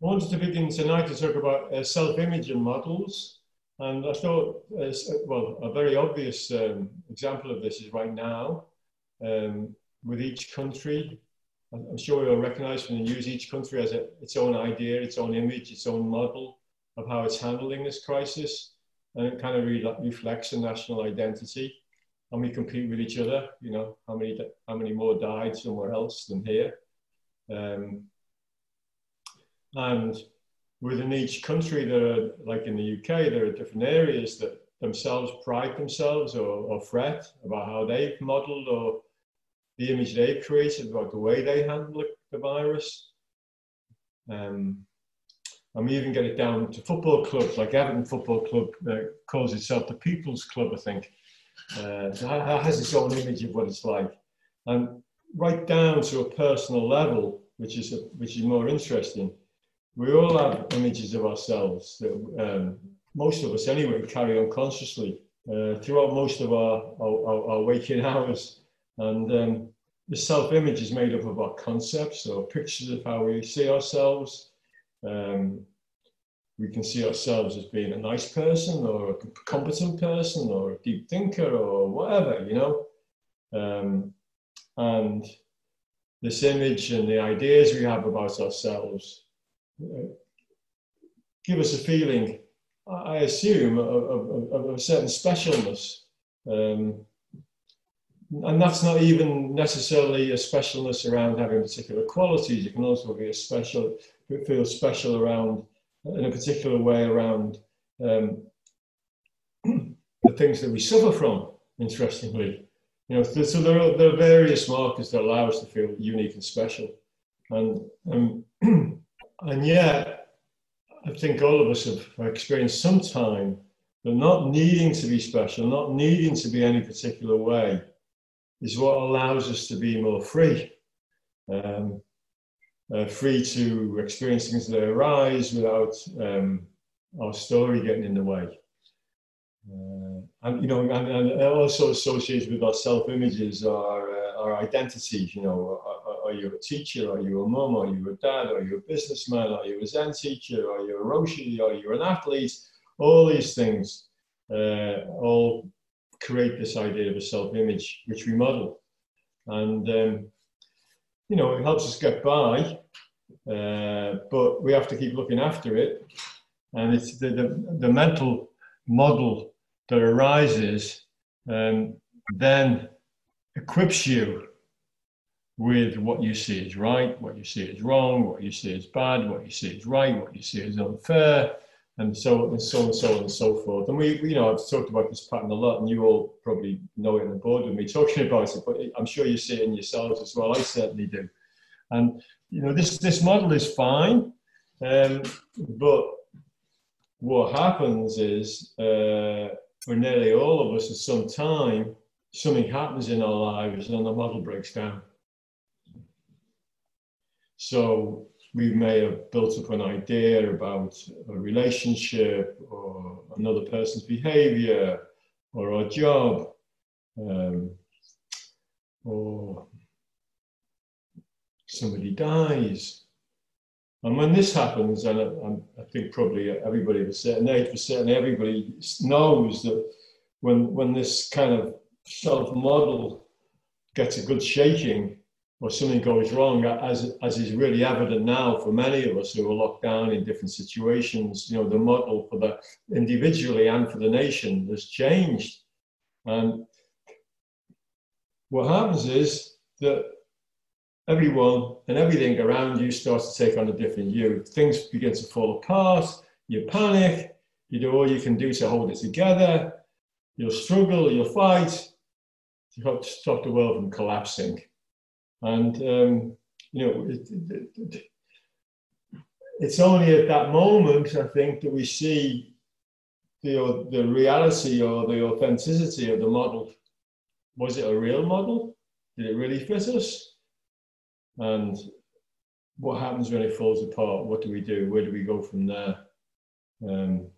wanted to begin tonight to talk about uh, self-image and models. And I thought, uh, well, a very obvious um, example of this is right now um, with each country. I'm sure you'll recognize when you use each country as a, its own idea, its own image, its own model of how it's handling this crisis. And it kind of re reflects a national identity. And we compete with each other, you know, how many, how many more died somewhere else than here. Um, and within each country, there are, like in the UK, there are different areas that themselves pride themselves or, or fret about how they've modeled or the image they've created about the way they handle the virus. Um, and we even get it down to football clubs, like Everton Football Club uh, calls itself the People's Club, I think. Uh, has its own image of what it's like. And right down to a personal level, which is, a, which is more interesting, we all have images of ourselves that um, most of us anyway carry unconsciously uh, throughout most of our, our, our waking hours. And um, the self-image is made up of our concepts or pictures of how we see ourselves. Um, we can see ourselves as being a nice person or a competent person or a deep thinker or whatever, you know. Um, and this image and the ideas we have about ourselves give us a feeling, I assume, of, of, of a certain specialness. Um, and that's not even necessarily a specialness around having particular qualities. You can also be a special, feel special around, in a particular way, around um, the things that we suffer from, interestingly. You know, so there are, there are various markers that allow us to feel unique and special. And, um, and yet, I think all of us have experienced some time that not needing to be special, not needing to be any particular way, is what allows us to be more free. Um, uh, free to experience things that arise without um, our story getting in the way. Uh, and you know, and, and also associated with our self-images our uh, our identities. You know, are, are, you a teacher? Are you a mum? Are you a dad? Are you a businessman? Are you're a Zen teacher? Are you're a Roshi? Are you're an athlete? All these things uh, all create this idea of a self-image, which we model. And, um, you know, it helps us get by, uh, but we have to keep looking after it. And it's the, the, the mental model that arises um, then equips you with what you see is right, what you see is wrong, what you see is bad, what you see is right, what you see is unfair, and so and so and so on and so forth. And we, you know, I've talked about this pattern a lot, and you all probably know it on and bored with me talking about it. But I'm sure you see it in yourselves as well. I certainly do. And you know, this this model is fine, um, but what happens is uh, for nearly all of us at some time, something happens in our lives, and the model breaks down. So we may have built up an idea about a relationship or another person's behavior or our job um, or somebody dies. And when this happens, and I, I, think probably everybody of a certain age, for certain everybody knows that when, when this kind of self model gets a good shaking, or something goes wrong, as, as is really evident now for many of us who are locked down in different situations, you know, the model for the individually and for the nation has changed. And what happens is that everyone and everything around you starts to take on a different view. Things begin to fall apart, you panic, you do all you can do to hold it together, you'll struggle, you'll fight to stop the world from collapsing. And, um, you know, it, it, it, it's only at that moment, I think, that we see the, the reality or the authenticity of the model. Was it a real model? Did it really fit us? And what happens when it falls apart? What do we do? Where do we go from there? Um,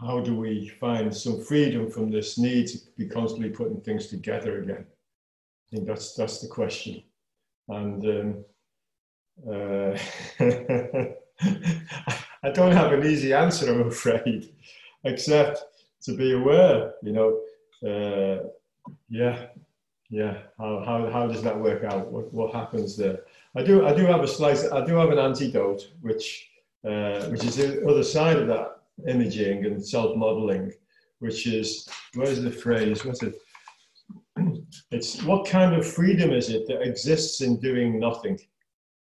how do we find some freedom from this need to be constantly putting things together again? I think that's that's the question and um, uh, I don't have an easy answer, I'm afraid, except to be aware, you know, uh, yeah, yeah. How, how, how does that work out? What, what happens there? I do, I do have a slice, I do have an antidote, which, uh, which is the other side of that imaging and self-modeling, which is, where's the phrase? What's it? It's what kind of freedom is it that exists in doing nothing?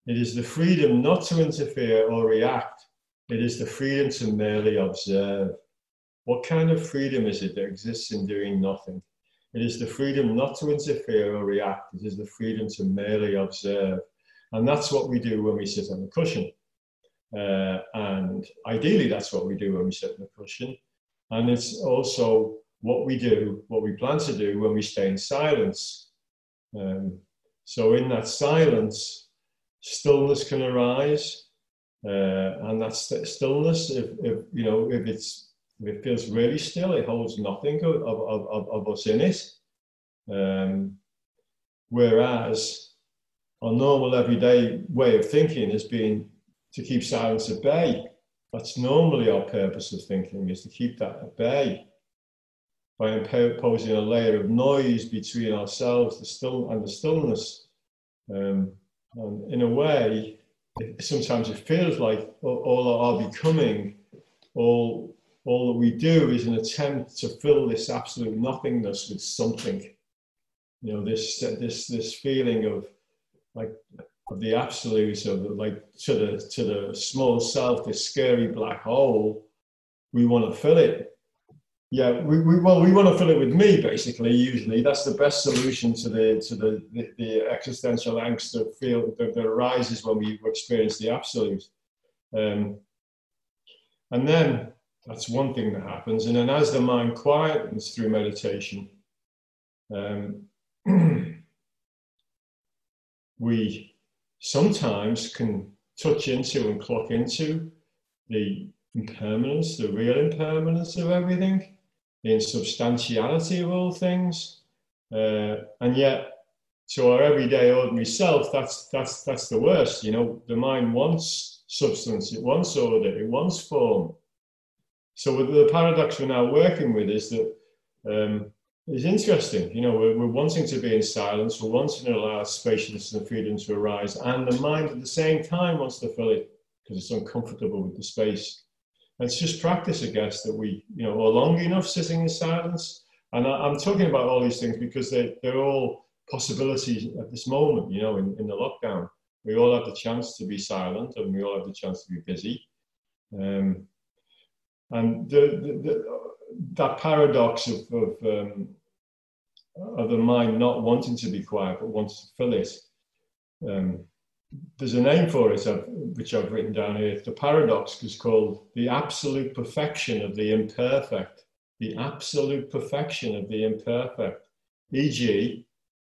It is the freedom not to interfere or react. It is the freedom to merely observe. What kind of freedom is it that exists in doing nothing? It is the freedom not to interfere or react. It is the freedom to merely observe. And that's what we do when we sit on the cushion. Uh, and ideally, that's what we do when we sit on the cushion. And it's also what we do, what we plan to do when we stay in silence. Um, so, in that silence, stillness can arise. Uh, and that st- stillness, if, if, you know, if it's if it feels really still, it holds nothing of, of, of, of us in it. Um, whereas our normal everyday way of thinking has been to keep silence at bay. That's normally our purpose of thinking, is to keep that at bay by imposing a layer of noise between ourselves the still, and the stillness. Um, and in a way, it, sometimes it feels like all, our becoming, all, all that we do is an attempt to fill this absolute nothingness with something. You know, this, this, this feeling of like of the absolute of like to the to the small self, this scary black hole, we want to fill it yeah, we, we, well, we want to fill it with me, basically. Usually, that's the best solution to the to the the, the existential angst that feel that, that, arises when we experience the absolute. Um, and then that's one thing that happens. And then, as the mind quietens through meditation, um, we sometimes can touch into and clock into the impermanence, the real impermanence of everything the insubstantiality of all things. Uh, and yet, to our everyday ordinary self, that's, that's, that's the worst. You know, the mind wants substance, it wants order, it wants form. So the paradox we're now working with is that um, it's interesting. You know, we're, we're, wanting to be in silence, we're wanting to allow spaciousness and freedom to arise, and the mind at the same time wants to fill it because it's uncomfortable with the space. It's just practice, I guess, that we, you know, are long enough sitting in silence. And I, am talking about all these things because they, they're all possibilities at this moment, you know, in, in the lockdown. We all have the chance to be silent and we all have the chance to be busy. Um, and the, the, the, that paradox of, of, um, of the mind not wanting to be quiet but wanting to fill it um, there's a name for it, which I've written down here. The paradox is called the absolute perfection of the imperfect. The absolute perfection of the imperfect. E.g.,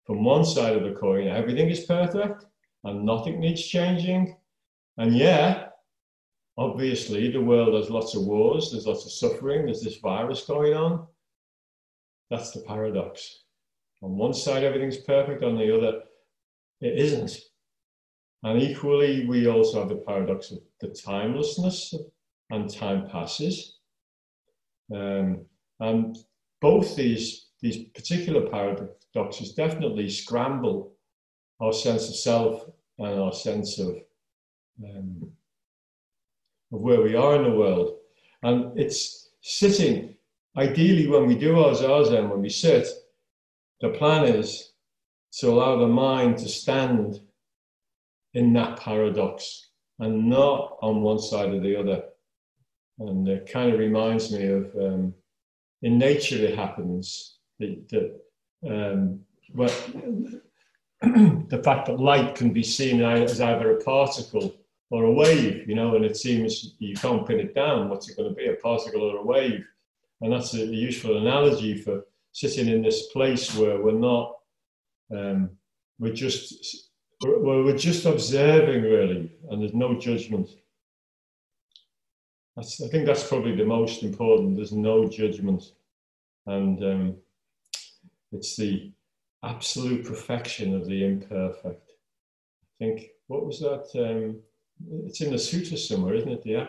from one side of the coin, everything is perfect and nothing needs changing. And yeah, obviously, the world has lots of wars, there's lots of suffering, there's this virus going on. That's the paradox. On one side, everything's perfect, on the other, it isn't. And equally, we also have the paradox of the timelessness and time passes. Um, and both these, these particular paradoxes definitely scramble our sense of self and our sense of, um, of where we are in the world. And it's sitting, ideally, when we do our zazen, when we sit, the plan is to allow the mind to stand in that paradox and not on one side or the other. And it kind of reminds me of um, in nature it happens that, um, well, the fact that light can be seen as either a particle or a wave, you know, and it seems you can't pin it down. What's it going to be, a particle or a wave? And that's a, a useful analogy for sitting in this place where we're not, um, we're just we're, we're just observing really, and there's no judgment. That's, I think that's probably the most important. There's no judgment, and um, it's the absolute perfection of the imperfect. I think what was that? Um, it's in the sutras somewhere, isn't it? Yeah.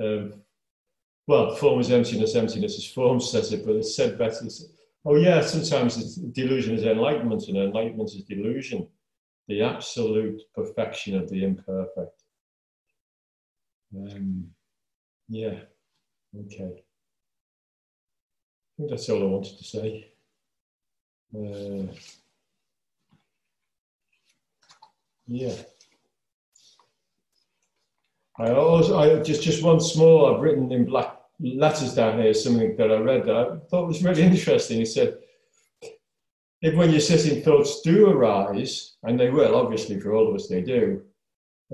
Um, well, form is emptiness, emptiness is form, says it, but it's said better. Oh, yeah, sometimes delusion is enlightenment, and enlightenment is delusion, the absolute perfection of the imperfect. Um, yeah, okay. I think that's all I wanted to say. Uh, yeah. I also, I just just one small. I've written in black letters down here something that I read that I thought was really interesting. He said, "If when you're sitting, thoughts do arise, and they will, obviously for all of us, they do.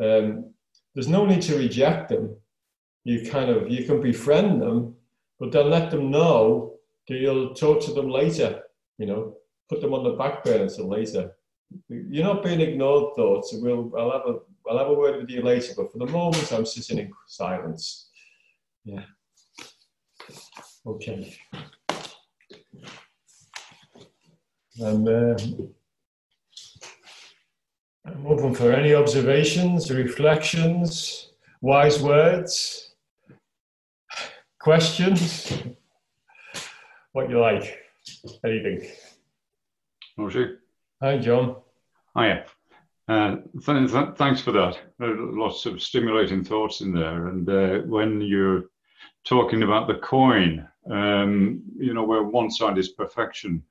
Um, there's no need to reject them. You kind of you can befriend them, but then let them know that you'll talk to them later. You know, put them on the back burner until later. You're not being ignored, thoughts. We'll I'll have a I'll have a word with you later, but for the moment, I'm sitting in silence. Yeah. Okay. And uh, I'm open for any observations, reflections, wise words, questions, what you like, anything. Roger. Hi, John. Hiya. Uh, th- th- thanks for that. Uh, lots of stimulating thoughts in there. And uh, when you're talking about the coin, um, you know, where one side is perfection,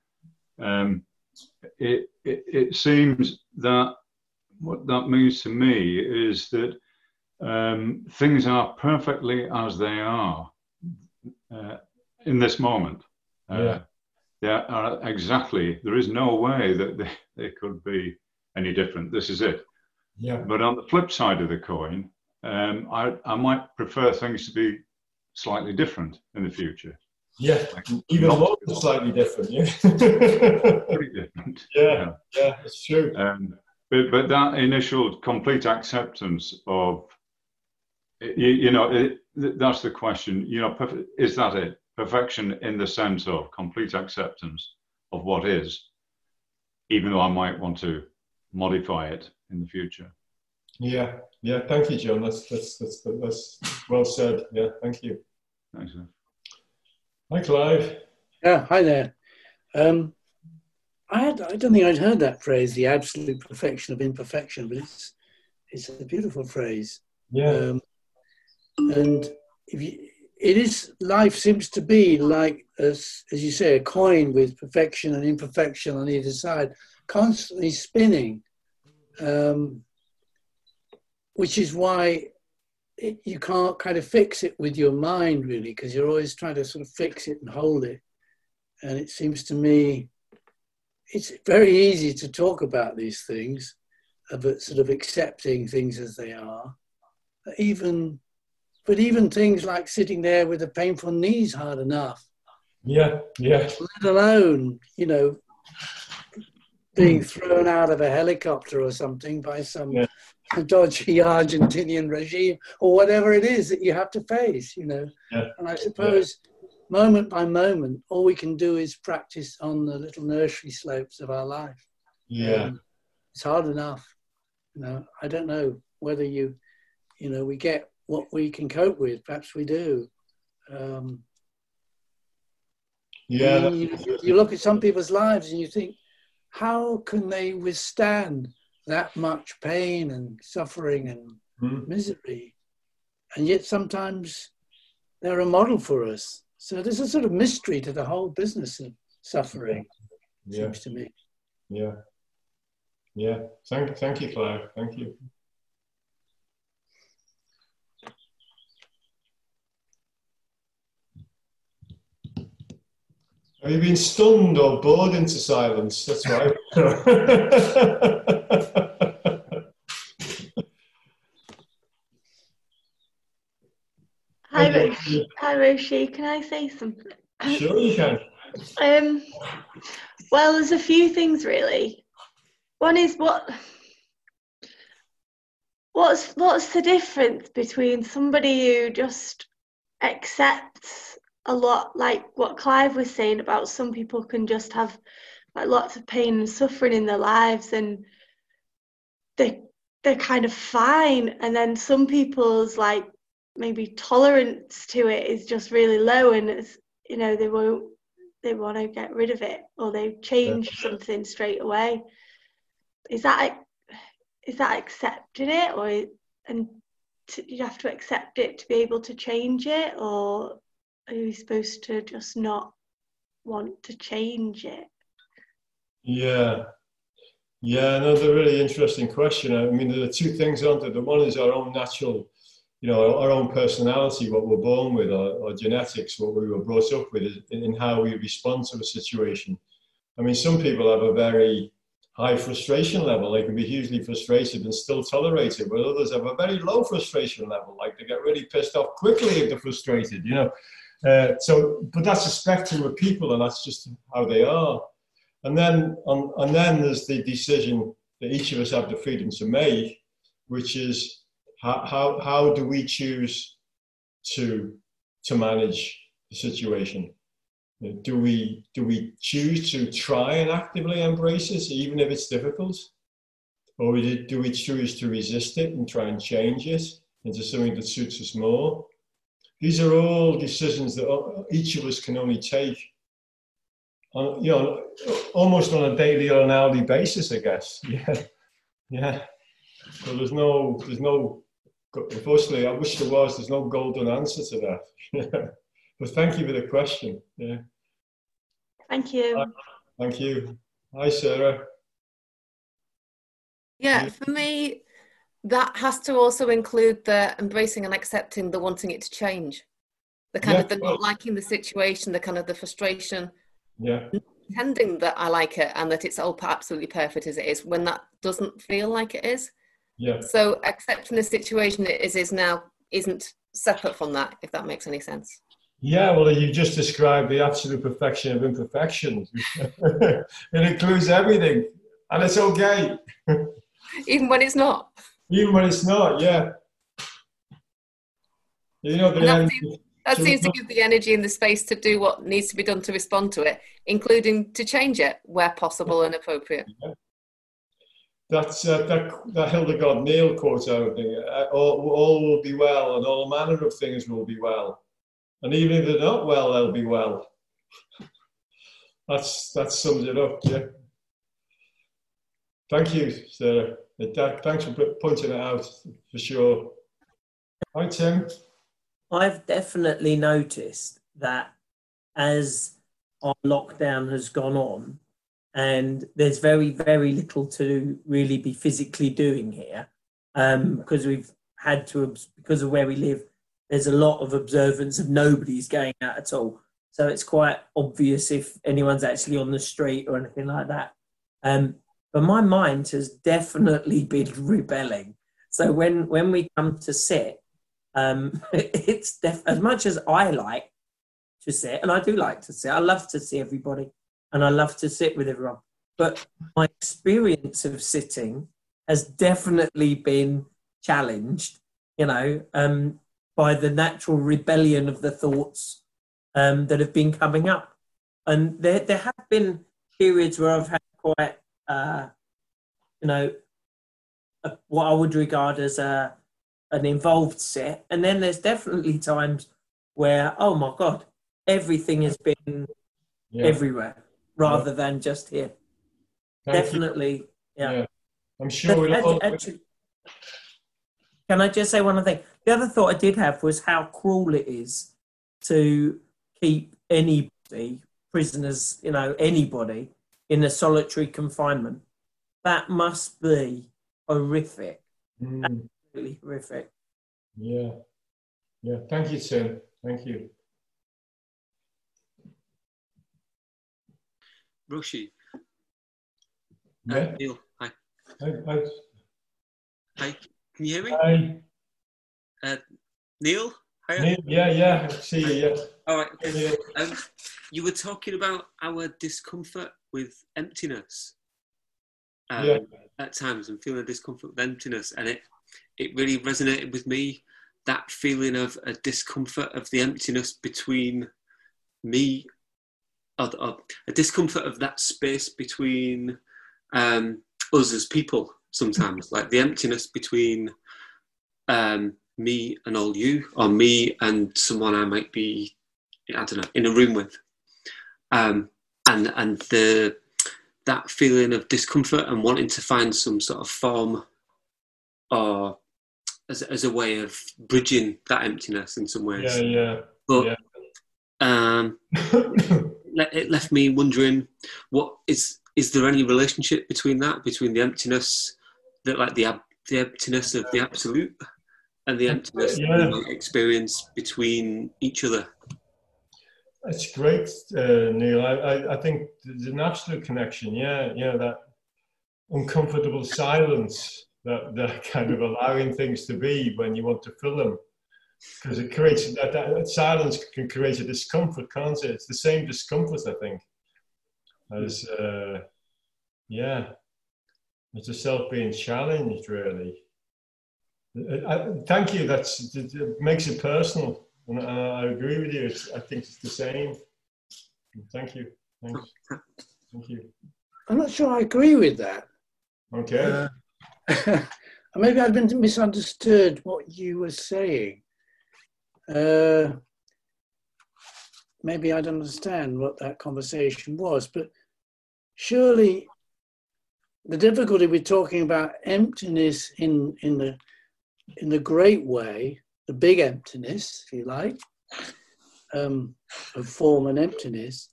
um, it, it, it, seems that what that means to me is that um, things are perfectly as they are uh, in this moment. Uh, yeah. They are exactly, there is no way that they, they could be any different. This is it. Yeah. But on the flip side of the coin, um, I, I might prefer things to be slightly different in the future. Yeah, like even more slightly different. Yeah, pretty different. Yeah, yeah, yeah it's true. Um, but but that initial complete acceptance of, you, you know, it, that's the question. You know, is that it? Perfection in the sense of complete acceptance of what is, even though I might want to modify it in the future. Yeah, yeah. Thank you, John. That's that's that's that's well said. Yeah, thank you. Thanks. Sir. Hi, Clive. Yeah, hi there. Um, I had I don't think I'd heard that phrase, the absolute perfection of imperfection, but it's it's a beautiful phrase. Yeah. Um, and if you, it is life seems to be like as as you say a coin with perfection and imperfection on either side constantly spinning, um, which is why it, you can't kind of fix it with your mind, really, because you're always trying to sort of fix it and hold it. And it seems to me it's very easy to talk about these things, uh, about sort of accepting things as they are. Even, but even things like sitting there with a painful knees hard enough. Yeah, yeah. Let alone, you know, being thrown out of a helicopter or something by some yeah. Dodgy Argentinian regime or whatever it is that you have to face, you know. Yeah. And I suppose yeah. moment by moment, all we can do is practice on the little nursery slopes of our life. Yeah. Um, it's hard enough. You know, I don't know whether you, you know, we get what we can cope with. Perhaps we do. Um, yeah. You, you look at some people's lives and you think, how can they withstand that much pain and suffering and mm. misery? And yet sometimes they're a model for us. So there's a sort of mystery to the whole business of suffering, yeah. seems to me. Yeah. Yeah. Thank, thank you, Clive. Thank you. Have you been stunned or bored into silence? That's right. Hi, Roshi. Hi, Roshi. Can I say something? Sure, you can. Um, well, there's a few things really. One is what what's what's the difference between somebody who just accepts a lot like what Clive was saying about some people can just have like lots of pain and suffering in their lives and they they're kind of fine and then some people's like maybe tolerance to it is just really low and it's you know they won't they want to get rid of it or they change yeah. something straight away is that is that accepting it or and to, you have to accept it to be able to change it or are you supposed to just not want to change it yeah yeah, another really interesting question. I mean, there are two things on it. The one is our own natural, you know, our own personality, what we're born with, our, our genetics, what we were brought up with, in, in how we respond to a situation. I mean, some people have a very high frustration level. They can be hugely frustrated and still tolerate it, but others have a very low frustration level. Like they get really pissed off quickly if they're frustrated, you know. Uh, so, but that's a spectrum of people, and that's just how they are. And then, on, and then there's the decision that each of us have the freedom to make, which is how, how, how do we choose to, to manage the situation? Do we, do we choose to try and actively embrace it, even if it's difficult? Or do we choose to resist it and try and change it into something that suits us more? These are all decisions that each of us can only take on, you know, almost on a daily or an hourly basis, I guess. Yeah, yeah. So there's no, there's no. Unfortunately, I wish there was. There's no golden answer to that. but thank you for the question. Yeah. Thank you. Thank you. Hi, Sarah. Yeah, for me, that has to also include the embracing and accepting the wanting it to change, the kind yeah, of the not liking the situation, the kind of the frustration, yeah. Pretending that i like it and that it's all absolutely perfect as it is when that doesn't feel like it is. Yeah. So accepting the situation it is is now isn't separate from that if that makes any sense. Yeah well you just described the absolute perfection of imperfection it includes everything. And it's okay. Even when it's not even when it's not yeah you know the end, that seems to give the energy and the space to do what needs to be done to respond to it, including to change it where possible and appropriate. Yeah. That's uh, that that Hildegard Neil quote I think uh, all, all will be well and all manner of things will be well. And even if they're not well, they'll be well. That's that sums it up, yeah. Thank you, Sarah. Thanks for pointing it out for sure. Hi, Tim. I've definitely noticed that as our lockdown has gone on, and there's very, very little to really be physically doing here um, because we've had to, because of where we live, there's a lot of observance of nobody's going out at all. So it's quite obvious if anyone's actually on the street or anything like that. Um, but my mind has definitely been rebelling. So when, when we come to sit, um, it's def- as much as I like to sit, and I do like to sit. I love to see everybody, and I love to sit with everyone. But my experience of sitting has definitely been challenged, you know, um, by the natural rebellion of the thoughts um, that have been coming up. And there, there have been periods where I've had quite, uh, you know, a, what I would regard as a an involved set. And then there's definitely times where, oh my God, everything has been yeah. everywhere rather yeah. than just here. Thank definitely, yeah. yeah. I'm sure actually, actually, Can I just say one other thing? The other thought I did have was how cruel it is to keep anybody, prisoners, you know, anybody in a solitary confinement. That must be horrific. Mm absolutely horrific. Yeah. Yeah. Thank you, Tim. Thank you. Roshi. Yeah. Uh, Neil, hi. Hi, hi. Hi. Can you hear me? Hi. Uh, Neil? Hiya. Neil, yeah, yeah. I see you, yeah. All right. Okay. Um, you were talking about our discomfort with emptiness. Um, yeah. At times, I'm feeling a discomfort with emptiness, and it it really resonated with me that feeling of a discomfort of the emptiness between me or, or a discomfort of that space between um, us as people sometimes, like the emptiness between um, me and all you, or me and someone I might be, I don't know, in a room with, um, and and the that feeling of discomfort and wanting to find some sort of form or as, as a way of bridging that emptiness in some ways. Yeah, yeah. But yeah. um, it left me wondering, what is is there any relationship between that, between the emptiness, that like the the emptiness of the absolute, and the emptiness yeah. that we experience between each other? It's great, uh, Neil. I, I, I think there's an absolute connection. Yeah, yeah, that uncomfortable silence that, that kind of allowing things to be when you want to fill them. Because it creates that, that, that, silence can create a discomfort, can't it? It's the same discomfort, I think, as uh, yeah, it's a self being challenged, really. I, thank you. That's it makes it personal. And I agree with you. It's, I think it's the same. Thank you. Thanks. Thank you. I'm not sure I agree with that. Okay. Uh, maybe I've been misunderstood what you were saying. Uh, maybe I don't understand what that conversation was, but surely the difficulty with talking about emptiness in, in the in the great way the big emptiness, if you like, um, of form and emptiness,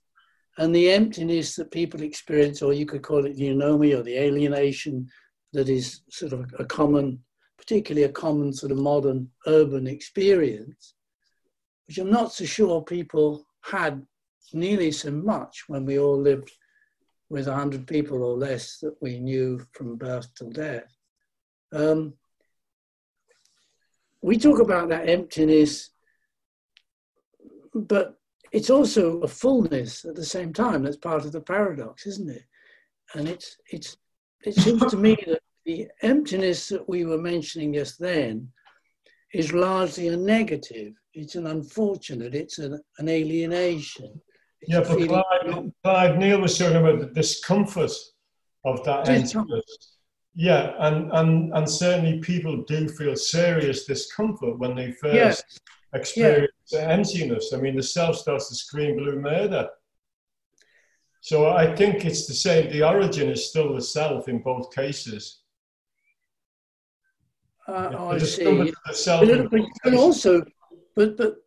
and the emptiness that people experience, or you could call it the anomie or the alienation that is sort of a common, particularly a common sort of modern urban experience, which I'm not so sure people had nearly so much when we all lived with 100 people or less that we knew from birth till death. Um, we talk about that emptiness, but it's also a fullness at the same time. That's part of the paradox, isn't it? And it's it's it seems to me that the emptiness that we were mentioning just then is largely a negative. It's an unfortunate. It's an, an alienation. It's yeah, but Clive, Clive, Neil was talking about the discomfort of that emptiness. Yeah, and, and, and certainly people do feel serious discomfort when they first yes. experience yeah. emptiness. I mean, the self starts to scream blue murder. So I think it's the same. The origin is still the self in both cases. Uh, yeah, I see. But, but also, but but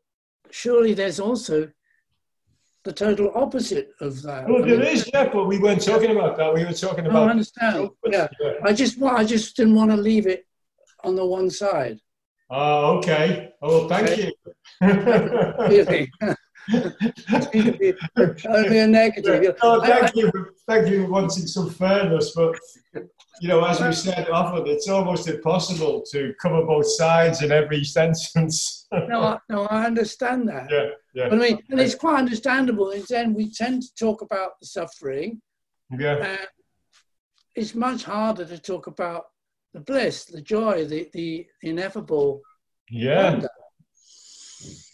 surely there's also the total opposite of that. Well, I there mean, is, yeah, but we weren't talking about that. We were talking about. I understand. Yeah. yeah. I just, I just didn't want to leave it on the one side. Oh, okay. Oh, thank okay. you. Only a negative. Oh, thank you. Thank you for wanting some fairness, but you know, as we said often, it's almost impossible to cover both sides in every sentence. no, I, no, I understand that. Yeah, yeah. But I mean, and it's quite understandable. And then we tend to talk about the suffering. Yeah. it's much harder to talk about the bliss, the joy, the the ineffable. Yeah. Wonder.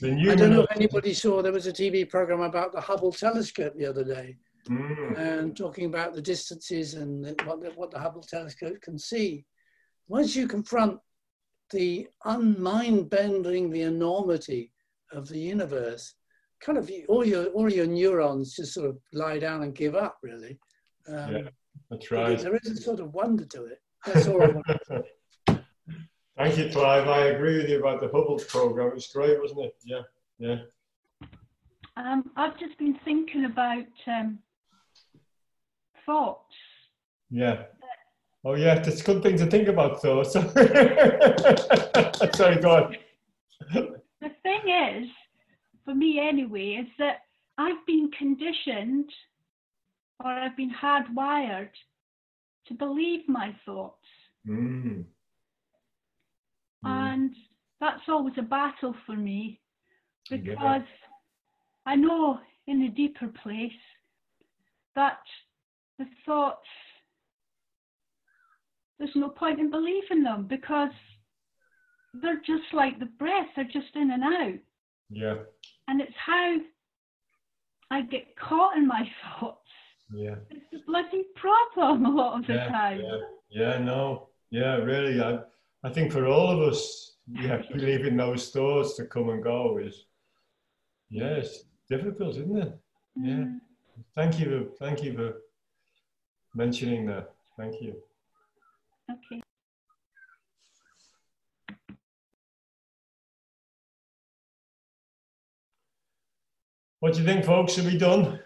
I don't know if anybody saw there was a TV program about the Hubble telescope the other day, mm. and talking about the distances and what the, what the Hubble telescope can see. Once you confront the unmind-bending, the enormity of the universe, kind of all your all your neurons just sort of lie down and give up. Really, um, yeah, that's right. There is a sort of wonder to it. That's all I want. Thank you, Clive. I agree with you about the Hubble program. It was great, wasn't it? Yeah, yeah. Um, I've just been thinking about um, thoughts. Yeah. Oh, yeah. It's a good thing to think about thoughts. Sorry, go on. The thing is, for me anyway, is that I've been conditioned or I've been hardwired to believe my thoughts. Mm. Mm. And that's always a battle for me because I know in a deeper place that the thoughts, there's no point in believing them because they're just like the breath, they're just in and out. Yeah. And it's how I get caught in my thoughts. Yeah. It's a bloody problem a lot of the yeah, time. Yeah, yeah, no. Yeah, really. I, I think for all of us, yeah, believing those thoughts to come and go is, yes, it's difficult, isn't it? Yeah. Mm. Thank you. for. Thank you for mentioning that. Thank you. Okay. What do you think, folks? Should we done?